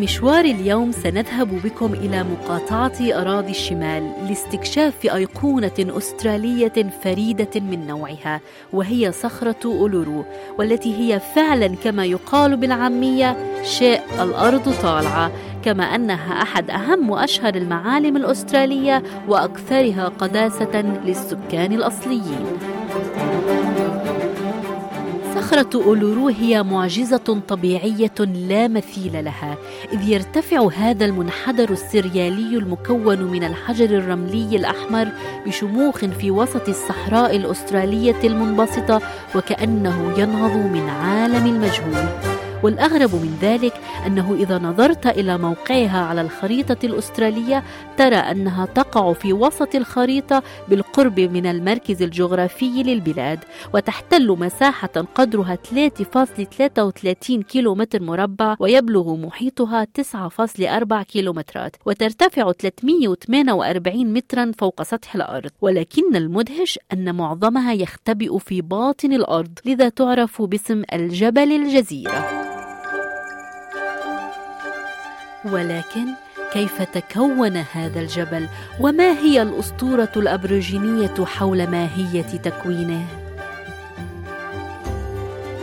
مشوار اليوم سنذهب بكم إلى مقاطعة أراضي الشمال لاستكشاف أيقونة أسترالية فريدة من نوعها وهي صخرة أولورو والتي هي فعلا كما يقال بالعامية شيء الأرض طالعة كما أنها أحد أهم وأشهر المعالم الأسترالية وأكثرها قداسة للسكان الأصليين. صخرة أولورو هي معجزة طبيعية لا مثيل لها، إذ يرتفع هذا المنحدر السريالي المكون من الحجر الرملي الأحمر بشموخ في وسط الصحراء الأسترالية المنبسطة وكأنه ينهض من عالم المجهول. والأغرب من ذلك أنه إذا نظرت إلى موقعها على الخريطة الأسترالية ترى أنها تقع في وسط الخريطة بالقرب من المركز الجغرافي للبلاد وتحتل مساحة قدرها 3.33 كيلومتر مربع ويبلغ محيطها 9.4 كيلومترات وترتفع 348 مترا فوق سطح الأرض. ولكن المدهش أن معظمها يختبئ في باطن الأرض لذا تعرف باسم الجبل الجزيرة. ولكن كيف تكون هذا الجبل؟ وما هي الأسطورة الأبروجينية حول ماهية تكوينه؟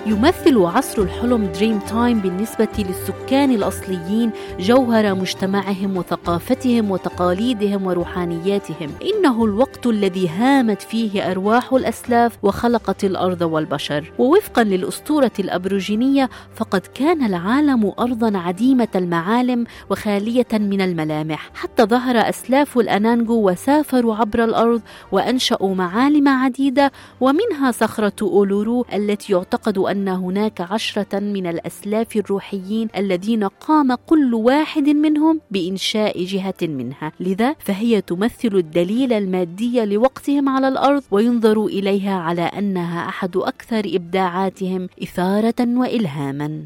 يمثل عصر الحلم Dreamtime بالنسبة للسكان الأصليين جوهر مجتمعهم وثقافتهم وتقاليدهم وروحانياتهم. إنه الوقت الذي هامت فيه أرواح الأسلاف وخلقت الأرض والبشر. ووفقا للأسطورة الأبروجينية فقد كان العالم أرضا عديمة المعالم وخالية من الملامح. حتى ظهر أسلاف الأنانجو وسافروا عبر الأرض وأنشأوا معالم عديدة ومنها صخرة أولورو التي يعتقد أن أن هناك عشرة من الأسلاف الروحيين الذين قام كل واحد منهم بإنشاء جهة منها. لذا فهي تمثل الدليل المادي لوقتهم على الأرض وينظر إليها على أنها أحد أكثر إبداعاتهم إثارة وإلهاما.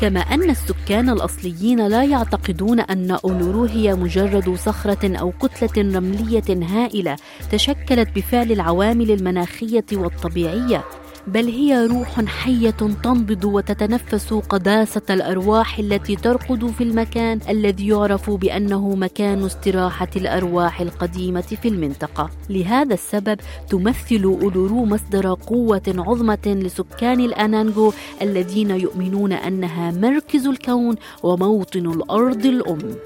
كما أن السكان الأصليين لا يعتقدون أن أولورو هي مجرد صخرة أو كتلة رملية هائلة تشكلت بفعل العوامل المناخية والطبيعية. بل هي روح حية تنبض وتتنفس قداسة الأرواح التي ترقد في المكان الذي يعرف بأنه مكان استراحة الأرواح القديمة في المنطقة. لهذا السبب تمثل أولورو مصدر قوة عظمى لسكان الانانجو الذين يؤمنون أنها مركز الكون وموطن الأرض الأم.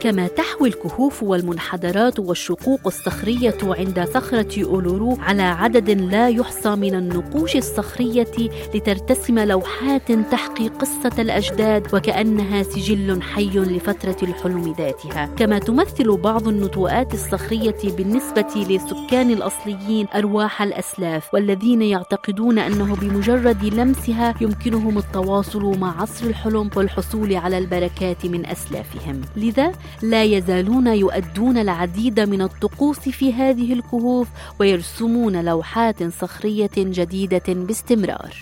كما تحوي الكهوف والمنحدرات والشقوق الصخرية عند صخرة أولورو على عدد لا يحصى من النقوش الصخرية لترتسم لوحات تحكي قصة الأجداد وكأنها سجل حي لفترة الحلم ذاتها. كما تمثل بعض النتوءات الصخرية بالنسبة للسكان الأصليين أرواح الأسلاف والذين يعتقدون أنه بمجرد لمسها يمكنهم التواصل مع عصر الحلم والحصول على البركات من أسلافهم. لذا لا يزالون يؤدون العديد من الطقوس في هذه الكهوف ويرسمون لوحات صخرية جديدة باستمرار.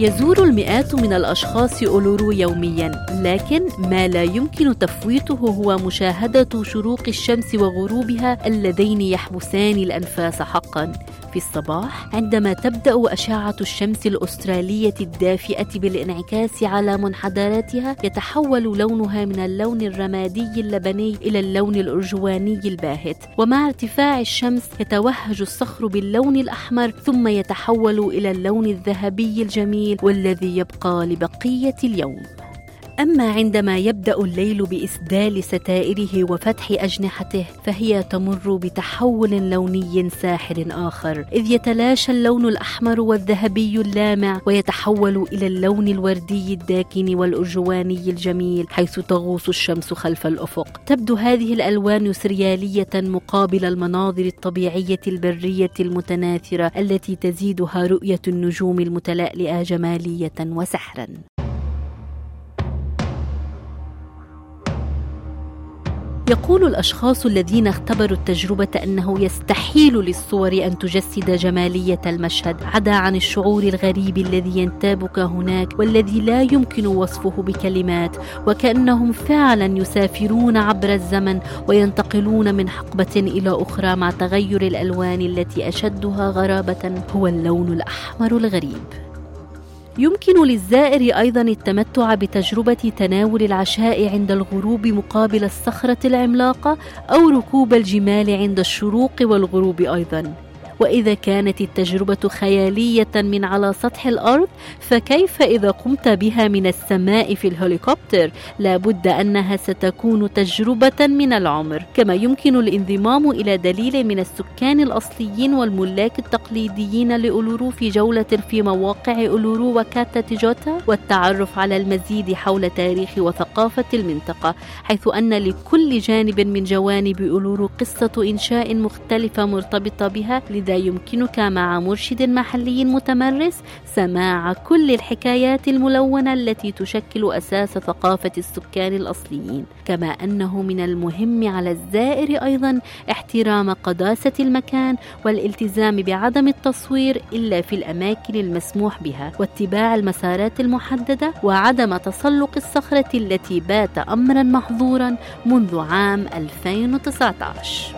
يزور المئات من الأشخاص أولورو يوميا لكن ما لا يمكن تفويته هو مشاهدة شروق الشمس وغروبها اللذين يحبسان الأنفاس حقا. في الصباح عندما تبدأ أشعة الشمس الأسترالية الدافئة بالانعكاس على منحدراتها يتحول لونها من اللون الرمادي اللبني إلى اللون الأرجواني الباهت. ومع ارتفاع الشمس يتوهج الصخر باللون الأحمر ثم يتحول إلى اللون الذهبي الجميل. والذي يبقى لبقية اليوم. أما عندما يبدأ الليل بإسدال ستائره وفتح أجنحته فهي تمر بتحول لوني ساحر آخر إذ يتلاشى اللون الأحمر والذهبي اللامع ويتحول إلى اللون الوردي الداكن والأرجواني الجميل حيث تغوص الشمس خلف الأفق. تبدو هذه الألوان سريالية مقابل المناظر الطبيعية البرية المتناثرة التي تزيدها رؤية النجوم المتلألئة جمالية وسحرا. يقول الأشخاص الذين اختبروا التجربة أنه يستحيل للصور أن تجسد جمالية المشهد عدا عن الشعور الغريب الذي ينتابك هناك والذي لا يمكن وصفه بكلمات وكأنهم فعلا يسافرون عبر الزمن وينتقلون من حقبة إلى أخرى مع تغير الألوان التي أشدها غرابة هو اللون الأحمر الغريب. يمكن للزائر أيضا التمتع بتجربة تناول العشاء عند الغروب مقابل الصخرة العملاقة أو ركوب الجمال عند الشروق والغروب أيضا. وإذا كانت التجربة خيالية من على سطح الأرض فكيف إذا قمت بها من السماء في الهليكوبتر لابد أنها ستكون تجربة من العمر. كما يمكن الانضمام إلى دليل من السكان الأصليين والملاك التقليديين لأولورو في جولة في مواقع أولورو وكاتا تيجوتا والتعرف على المزيد حول تاريخ وثقافة المنطقة حيث أن لكل جانب من جوانب أولورو قصة إنشاء مختلفة مرتبطة بها لذا يمكنك مع مرشد محلي متمرس؟ سماع كل الحكايات الملونة التي تشكل أساس ثقافة السكان الأصليين كما أنه من المهم على الزائر أيضا احترام قداسة المكان والالتزام بعدم التصوير إلا في الأماكن المسموح بها واتباع المسارات المحددة وعدم تسلق الصخرة التي بات أمرا محظورا منذ عام 2019